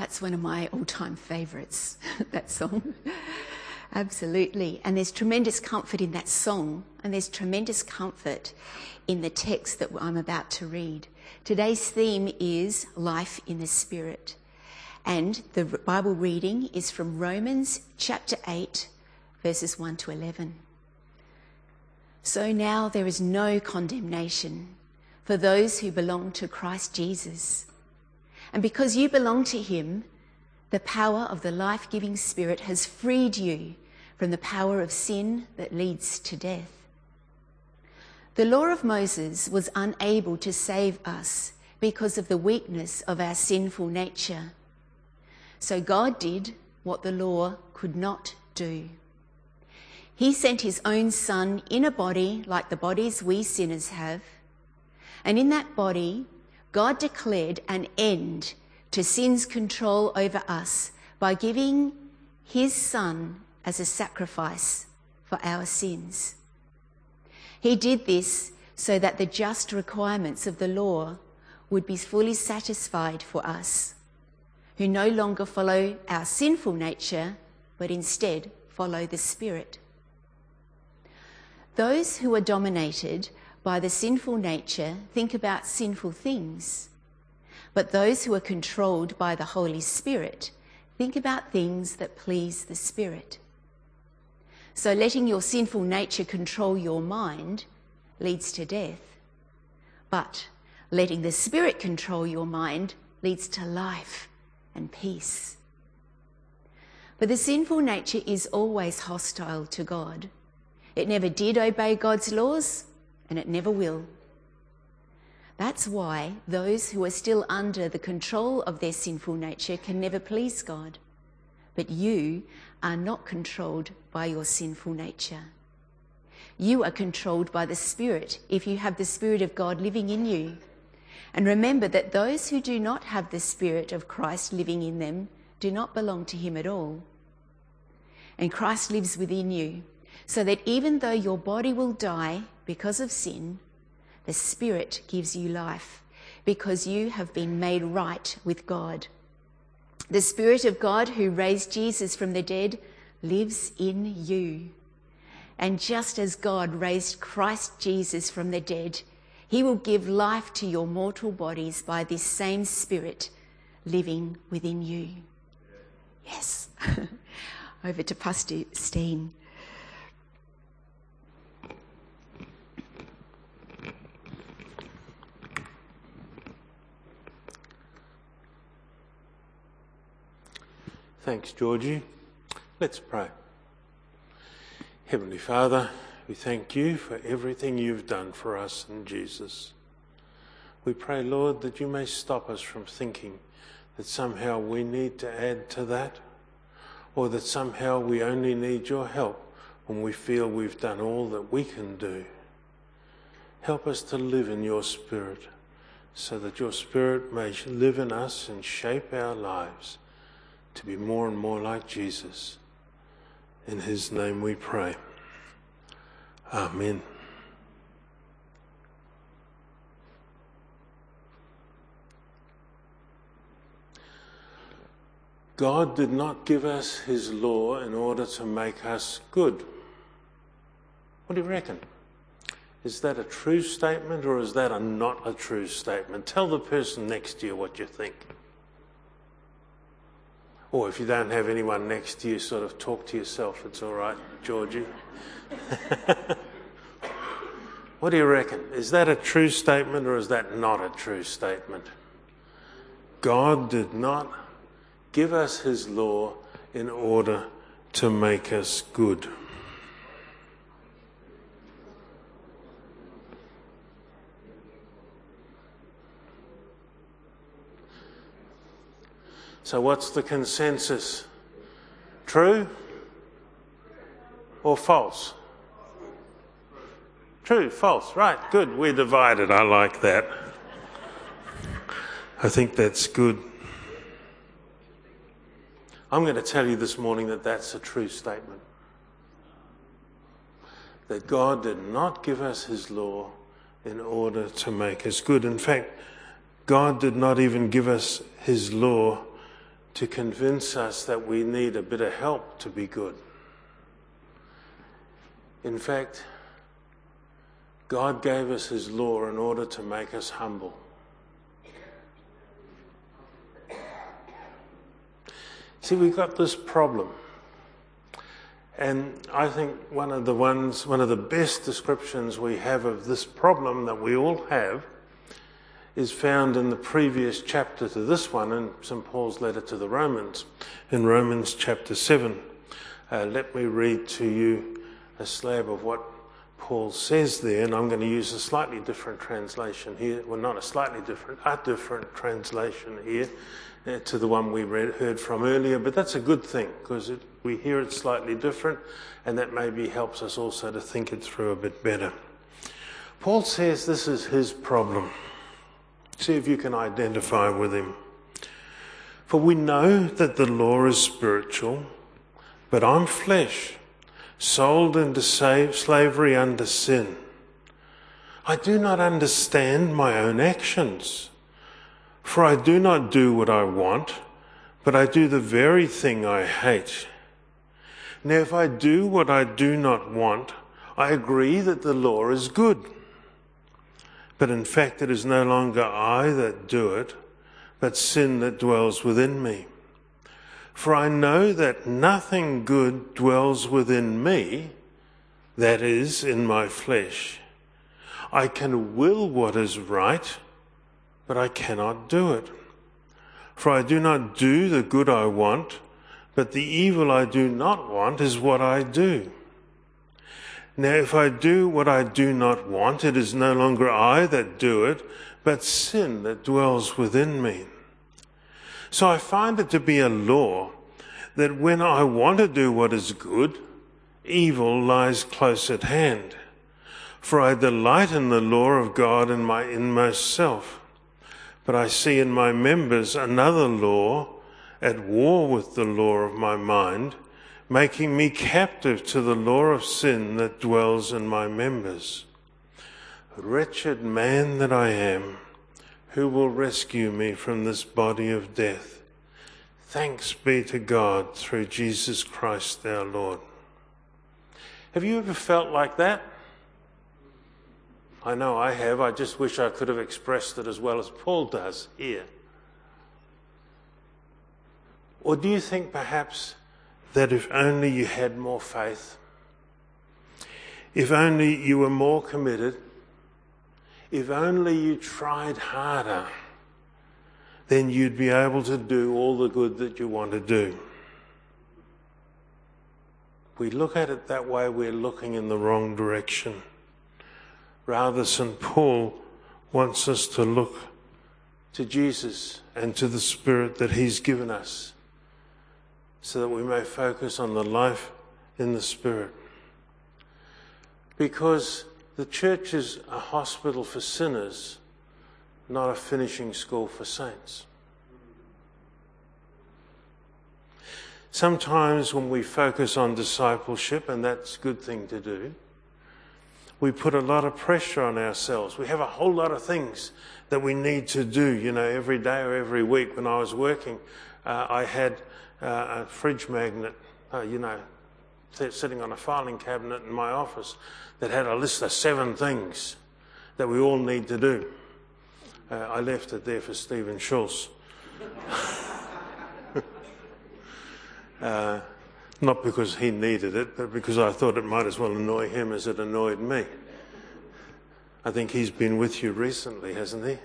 That's one of my all time favourites, that song. Absolutely. And there's tremendous comfort in that song, and there's tremendous comfort in the text that I'm about to read. Today's theme is life in the Spirit. And the Bible reading is from Romans chapter 8, verses 1 to 11. So now there is no condemnation for those who belong to Christ Jesus. And because you belong to him, the power of the life giving Spirit has freed you from the power of sin that leads to death. The law of Moses was unable to save us because of the weakness of our sinful nature. So God did what the law could not do. He sent his own Son in a body like the bodies we sinners have. And in that body, God declared an end to sin's control over us by giving his Son as a sacrifice for our sins. He did this so that the just requirements of the law would be fully satisfied for us, who no longer follow our sinful nature, but instead follow the Spirit. Those who are dominated by the sinful nature think about sinful things, but those who are controlled by the Holy Spirit think about things that please the Spirit. So letting your sinful nature control your mind leads to death. But letting the Spirit control your mind leads to life and peace. But the sinful nature is always hostile to God. It never did obey God's laws, and it never will. That's why those who are still under the control of their sinful nature can never please God. But you are not controlled by your sinful nature. You are controlled by the Spirit if you have the Spirit of God living in you. And remember that those who do not have the Spirit of Christ living in them do not belong to Him at all. And Christ lives within you, so that even though your body will die because of sin, the Spirit gives you life because you have been made right with God. The Spirit of God who raised Jesus from the dead lives in you. And just as God raised Christ Jesus from the dead, he will give life to your mortal bodies by this same Spirit living within you. Yes. Over to Pastor Steen. Thanks, Georgie. Let's pray. Heavenly Father, we thank you for everything you've done for us in Jesus. We pray, Lord, that you may stop us from thinking that somehow we need to add to that, or that somehow we only need your help when we feel we've done all that we can do. Help us to live in your Spirit so that your Spirit may live in us and shape our lives to be more and more like Jesus. In his name we pray. Amen. God did not give us his law in order to make us good. What do you reckon? Is that a true statement or is that a not a true statement? Tell the person next to you what you think. Or if you don't have anyone next to you, sort of talk to yourself. It's all right, Georgie. what do you reckon? Is that a true statement or is that not a true statement? God did not give us his law in order to make us good. So, what's the consensus? True or false? True, false. Right, good. We're divided. I like that. I think that's good. I'm going to tell you this morning that that's a true statement. That God did not give us His law in order to make us good. In fact, God did not even give us His law to convince us that we need a bit of help to be good. In fact, God gave us His law in order to make us humble. See, we've got this problem. And I think one of the ones, one of the best descriptions we have of this problem that we all have is found in the previous chapter to this one in St. Paul's letter to the Romans, in Romans chapter 7. Uh, let me read to you a slab of what Paul says there, and I'm going to use a slightly different translation here. Well, not a slightly different, a different translation here uh, to the one we read, heard from earlier, but that's a good thing because we hear it slightly different, and that maybe helps us also to think it through a bit better. Paul says this is his problem. See if you can identify with him. For we know that the law is spiritual, but I'm flesh, sold into slavery under sin. I do not understand my own actions, for I do not do what I want, but I do the very thing I hate. Now, if I do what I do not want, I agree that the law is good. But in fact, it is no longer I that do it, but sin that dwells within me. For I know that nothing good dwells within me, that is, in my flesh. I can will what is right, but I cannot do it. For I do not do the good I want, but the evil I do not want is what I do. Now, if I do what I do not want, it is no longer I that do it, but sin that dwells within me. So I find it to be a law that when I want to do what is good, evil lies close at hand. For I delight in the law of God in my inmost self. But I see in my members another law at war with the law of my mind making me captive to the law of sin that dwells in my members. Wretched man that I am, who will rescue me from this body of death? Thanks be to God through Jesus Christ our Lord. Have you ever felt like that? I know I have. I just wish I could have expressed it as well as Paul does here. Or do you think perhaps that if only you had more faith, if only you were more committed, if only you tried harder, then you'd be able to do all the good that you want to do. We look at it that way, we're looking in the wrong direction. Rather, St. Paul wants us to look to Jesus and to the Spirit that He's given us so that we may focus on the life in the Spirit. Because the church is a hospital for sinners, not a finishing school for saints. Sometimes when we focus on discipleship, and that's a good thing to do, we put a lot of pressure on ourselves. We have a whole lot of things that we need to do, you know, every day or every week. When I was working, uh, I had a fridge magnet, uh, you know, sitting on a filing cabinet in my office that had a list of seven things that we all need to do. Uh, I left it there for Stephen Schultz. uh, not because he needed it, but because I thought it might as well annoy him as it annoyed me. I think he's been with you recently, hasn't he?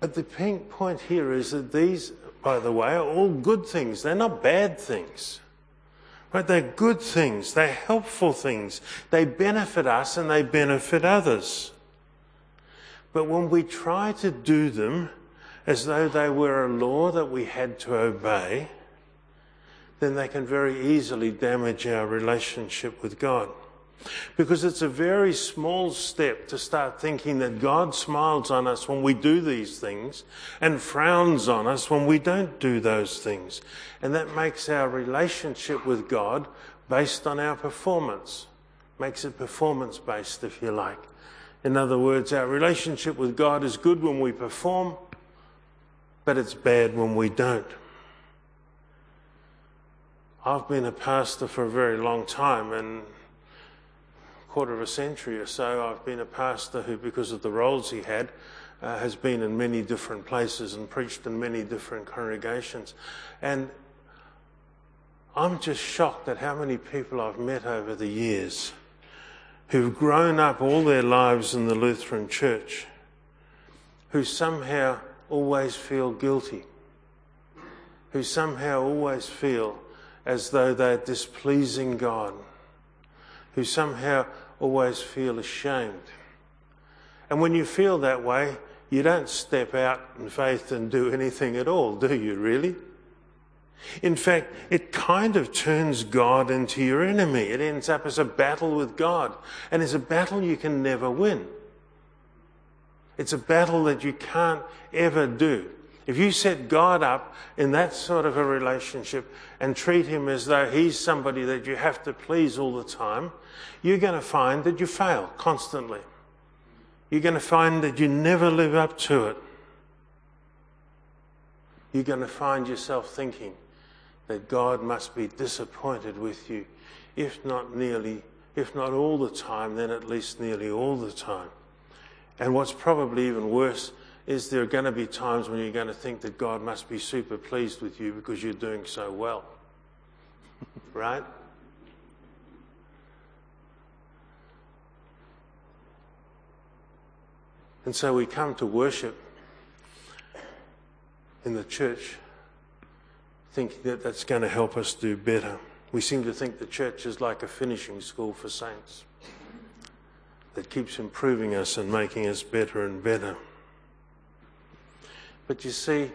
But the point here is that these by the way, are all good things. They're not bad things. Right? They're good things. They're helpful things. They benefit us and they benefit others. But when we try to do them as though they were a law that we had to obey, then they can very easily damage our relationship with God. Because it's a very small step to start thinking that God smiles on us when we do these things and frowns on us when we don't do those things. And that makes our relationship with God based on our performance. Makes it performance based, if you like. In other words, our relationship with God is good when we perform, but it's bad when we don't. I've been a pastor for a very long time, and quarter of a century or so, I've been a pastor who, because of the roles he had, uh, has been in many different places and preached in many different congregations. And I'm just shocked at how many people I've met over the years who've grown up all their lives in the Lutheran Church, who somehow always feel guilty, who somehow always feel as though they're displeasing God, who somehow always feel ashamed. And when you feel that way, you don't step out in faith and do anything at all, do you, really? In fact, it kind of turns God into your enemy. It ends up as a battle with God. And it's a battle you can never win. It's a battle that you can't ever do. If you set God up in that sort of a relationship and treat him as though he's somebody that you have to please all the time, you're going to find that you fail constantly. You're going to find that you never live up to it. You're going to find yourself thinking that God must be disappointed with you, if not nearly, if not all the time, then at least nearly all the time. And what's probably even worse is there going to be times when you're going to think that God must be super pleased with you because you're doing so well. right? And so we come to worship in the church thinking that that's going to help us do better. We seem to think the church is like a finishing school for saints that keeps improving us and making us better and better. But you see,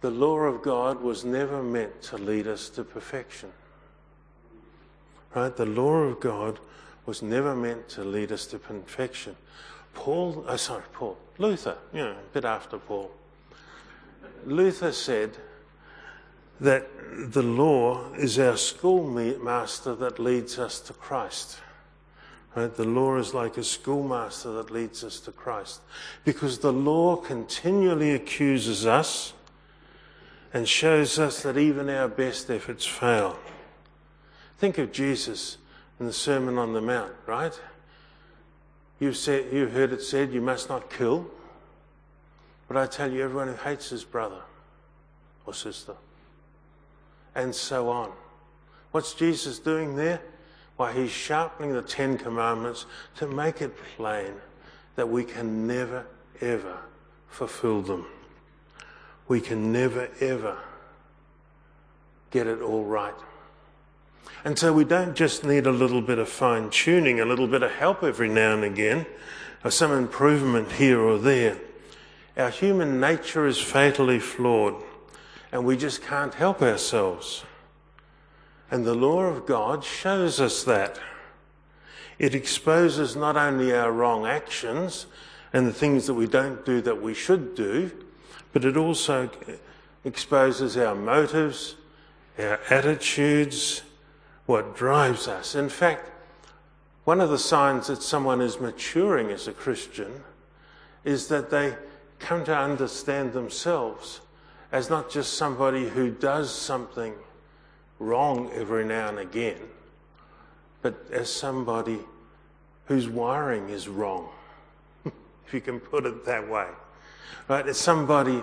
the law of God was never meant to lead us to perfection. Right? The law of God was never meant to lead us to perfection. Paul, oh, sorry, Paul, Luther, you know, a bit after Paul. Luther said that the law is our schoolmaster that leads us to Christ. Right? The law is like a schoolmaster that leads us to Christ. Because the law continually accuses us and shows us that even our best efforts fail. Think of Jesus in the Sermon on the Mount, right? You've, said, you've heard it said, you must not kill. But I tell you, everyone who hates his brother or sister, and so on. What's Jesus doing there? Why, he's sharpening the Ten Commandments to make it plain that we can never, ever fulfill them. We can never, ever get it all right. And so we don't just need a little bit of fine tuning, a little bit of help every now and again, or some improvement here or there. Our human nature is fatally flawed, and we just can't help ourselves. And the law of God shows us that. It exposes not only our wrong actions and the things that we don't do that we should do, but it also exposes our motives, our attitudes, what drives us. In fact, one of the signs that someone is maturing as a Christian is that they come to understand themselves as not just somebody who does something wrong every now and again, but as somebody whose wiring is wrong, if you can put it that way. Right? As somebody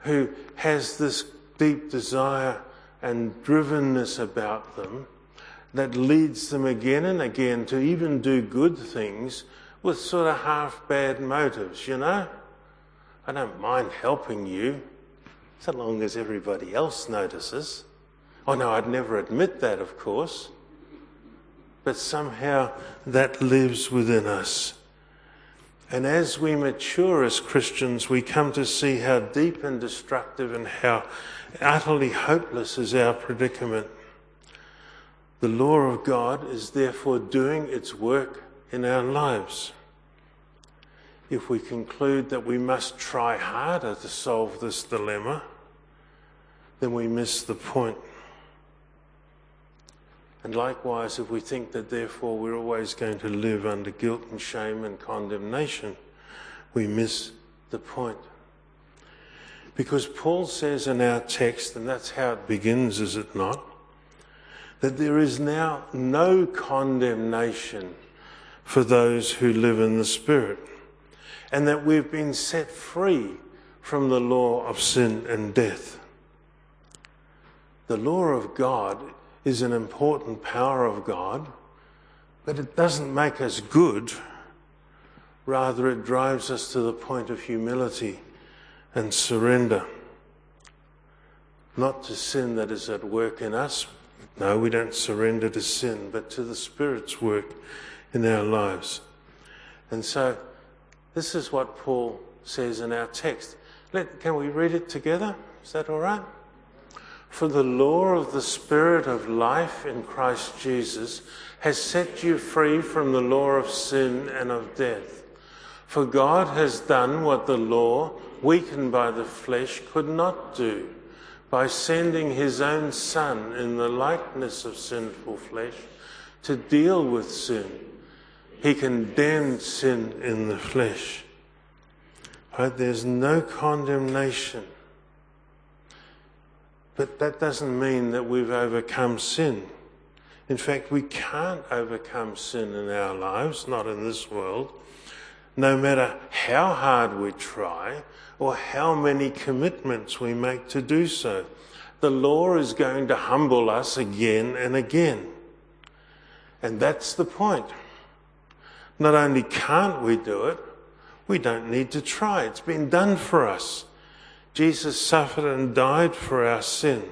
who has this deep desire and drivenness about them that leads them again and again to even do good things with sort of half bad motives, you know? I don't mind helping you so long as everybody else notices. Oh no, I'd never admit that, of course. But somehow that lives within us. And as we mature as Christians, we come to see how deep and destructive and how utterly hopeless is our predicament. The law of God is therefore doing its work in our lives. If we conclude that we must try harder to solve this dilemma, then we miss the point. And likewise, if we think that therefore we're always going to live under guilt and shame and condemnation, we miss the point. Because Paul says in our text, and that's how it begins, is it not? That there is now no condemnation for those who live in the Spirit, and that we've been set free from the law of sin and death. The law of God is an important power of God, but it doesn't make us good. Rather, it drives us to the point of humility and surrender. Not to sin that is at work in us. No, we don't surrender to sin, but to the Spirit's work in our lives. And so, this is what Paul says in our text. Let, can we read it together? Is that all right? For the law of the Spirit of life in Christ Jesus has set you free from the law of sin and of death. For God has done what the law, weakened by the flesh, could not do by sending his own Son in the likeness of sinful flesh to deal with sin. He condemned sin in the flesh Right? There's no condemnation. But that doesn't mean that we've overcome sin. In fact, we can't overcome sin in our lives, not in this world, no matter how hard we try or how many commitments we make to do so. The law is going to humble us again and again. And that's the point. Not only can't we do it, we don't need to try. It's been done for us. Jesus suffered and died for our sin.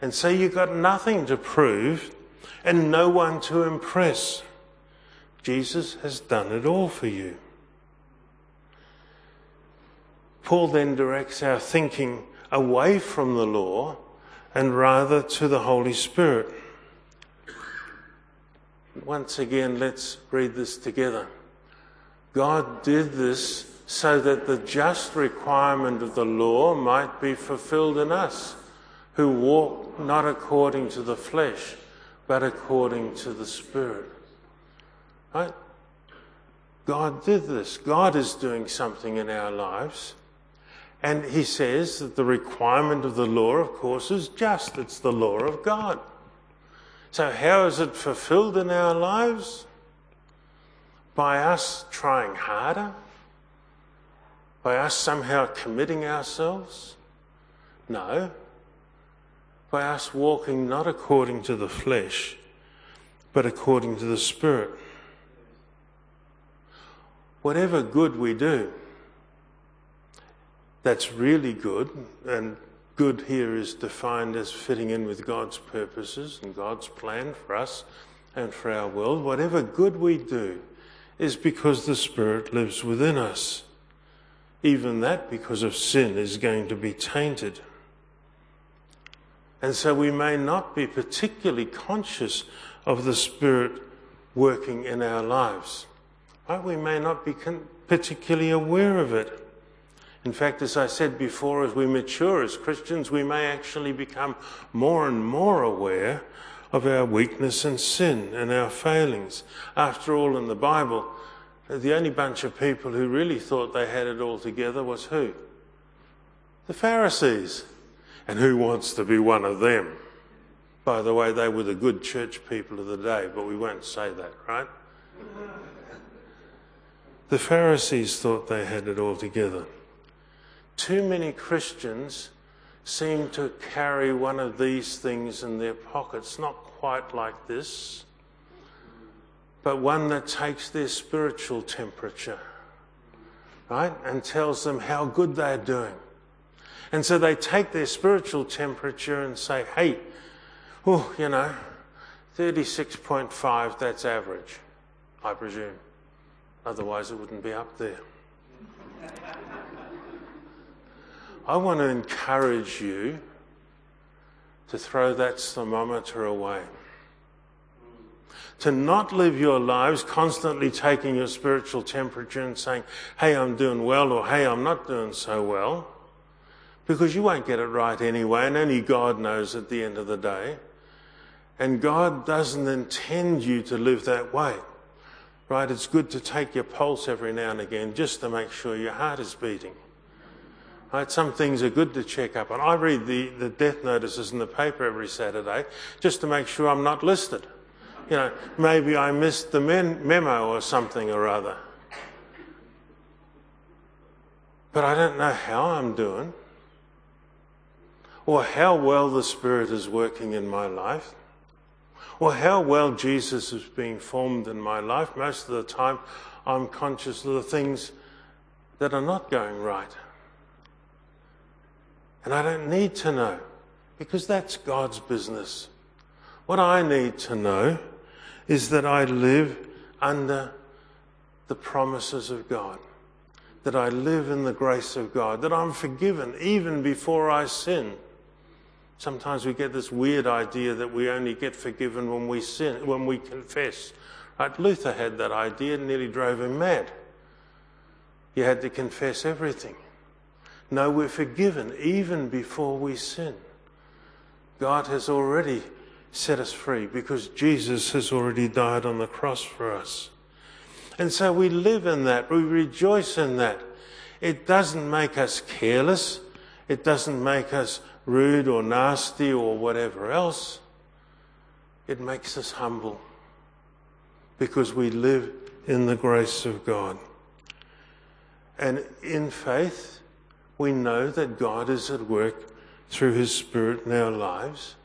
And so you've got nothing to prove and no one to impress. Jesus has done it all for you. Paul then directs our thinking away from the law and rather to the Holy Spirit. Once again, let's read this together. God did this so that the just requirement of the law might be fulfilled in us, who walk not according to the flesh, but according to the Spirit. Right? God did this. God is doing something in our lives. And he says that the requirement of the law, of course, is just. It's the law of God. So, how is it fulfilled in our lives? by us trying harder, by us somehow committing ourselves. No, by us walking not according to the flesh, but according to the Spirit. Whatever good we do, that's really good, and good here is defined as fitting in with God's purposes and God's plan for us and for our world. Whatever good we do, is because the Spirit lives within us. Even that, because of sin, is going to be tainted. And so we may not be particularly conscious of the Spirit working in our lives. We may not be particularly aware of it. In fact, as I said before, as we mature as Christians, we may actually become more and more aware of our weakness and sin and our failings. After all, in the Bible, the only bunch of people who really thought they had it all together was who? The Pharisees. And who wants to be one of them? By the way, they were the good church people of the day, but we won't say that, right? The Pharisees thought they had it all together. Too many Christians seem to carry one of these things in their pockets, not quite like this, but one that takes their spiritual temperature, right, and tells them how good they're doing. And so they take their spiritual temperature and say, hey, oh, you know, 36.5, that's average, I presume. Otherwise, it wouldn't be up there. I want to encourage you to throw that thermometer away. To not live your lives constantly taking your spiritual temperature and saying, hey, I'm doing well, or hey, I'm not doing so well, because you won't get it right anyway, and only God knows at the end of the day. And God doesn't intend you to live that way. Right? It's good to take your pulse every now and again just to make sure your heart is beating. Right? Some things are good to check up on. I read the, the death notices in the paper every Saturday just to make sure I'm not listed. You know, maybe I missed the memo or something or other. But I don't know how I'm doing or how well the Spirit is working in my life or how well Jesus is being formed in my life. Most of the time, I'm conscious of the things that are not going right. And I don't need to know because that's God's business. What I need to know is that I live under the promises of God, that I live in the grace of God, that I'm forgiven even before I sin. Sometimes we get this weird idea that we only get forgiven when we sin, when we confess. Right? Luther had that idea, and nearly drove him mad. You had to confess everything. No, we're forgiven even before we sin. God has already set us free because Jesus has already died on the cross for us. And so we live in that, we rejoice in that. It doesn't make us careless, it doesn't make us rude or nasty or whatever else. It makes us humble because we live in the grace of God. And in faith, we know that God is at work through His Spirit in our lives,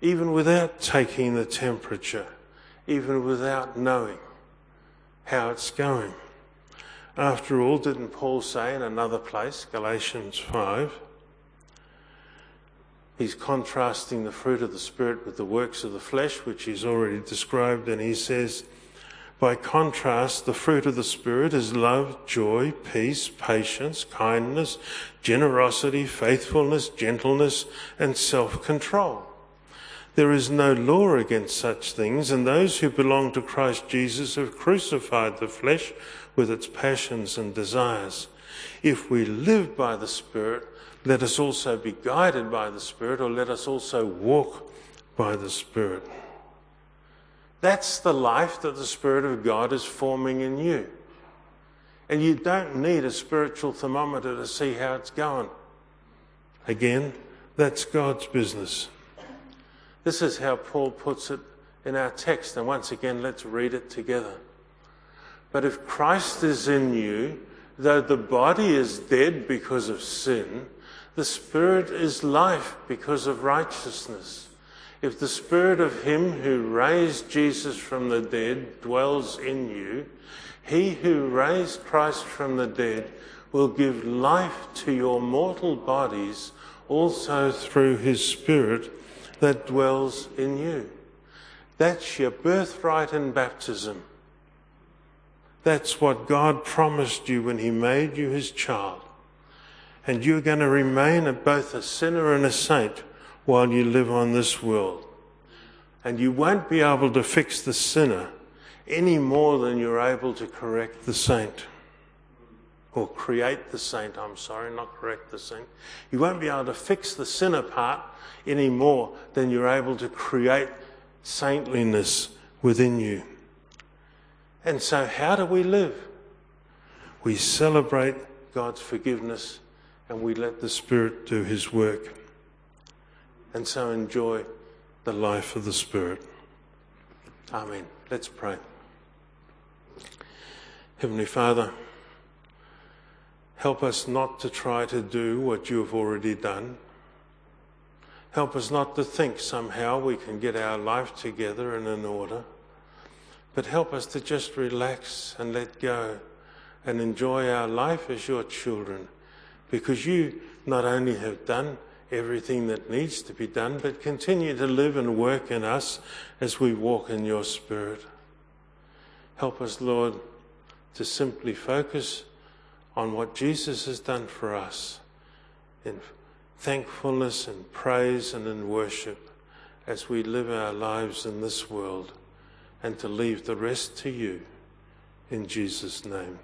even without taking the temperature, even without knowing how it's going. After all, didn't Paul say in another place, Galatians 5, he's contrasting the fruit of the Spirit with the works of the flesh, which he's already described, and he says, by contrast, the fruit of the Spirit is love, joy, peace, patience, kindness, generosity, faithfulness, gentleness, and self control. There is no law against such things, and those who belong to Christ Jesus have crucified the flesh with its passions and desires. If we live by the Spirit, let us also be guided by the Spirit, or let us also walk by the Spirit. That's the life that the Spirit of God is forming in you. And you don't need a spiritual thermometer to see how it's going. Again, that's God's business. This is how Paul puts it in our text. And once again, let's read it together. But if Christ is in you, though the body is dead because of sin, the spirit is life because of righteousness. If the spirit of him who raised Jesus from the dead dwells in you, he who raised Christ from the dead will give life to your mortal bodies also through his spirit that dwells in you. That's your birthright in baptism. That's what God promised you when he made you his child. And you're going to remain both a sinner and a saint while you live on this world. And you won't be able to fix the sinner any more than you're able to correct the saint. Or create the saint, I'm sorry, not correct the saint. You won't be able to fix the sinner part any more than you're able to create saintliness within you. And so, how do we live? We celebrate God's forgiveness and we let the Spirit do His work and so enjoy the life of the Spirit. Amen. Let's pray. Heavenly Father, help us not to try to do what you have already done. Help us not to think somehow we can get our life together and in order, but help us to just relax and let go and enjoy our life as your children because you not only have done everything that needs to be done, but continue to live and work in us as we walk in your Spirit. Help us, Lord, to simply focus on what Jesus has done for us in thankfulness and praise and in worship as we live our lives in this world and to leave the rest to you. In Jesus' name.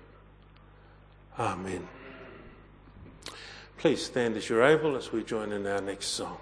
Amen. Please stand as you're able as we join in our next song.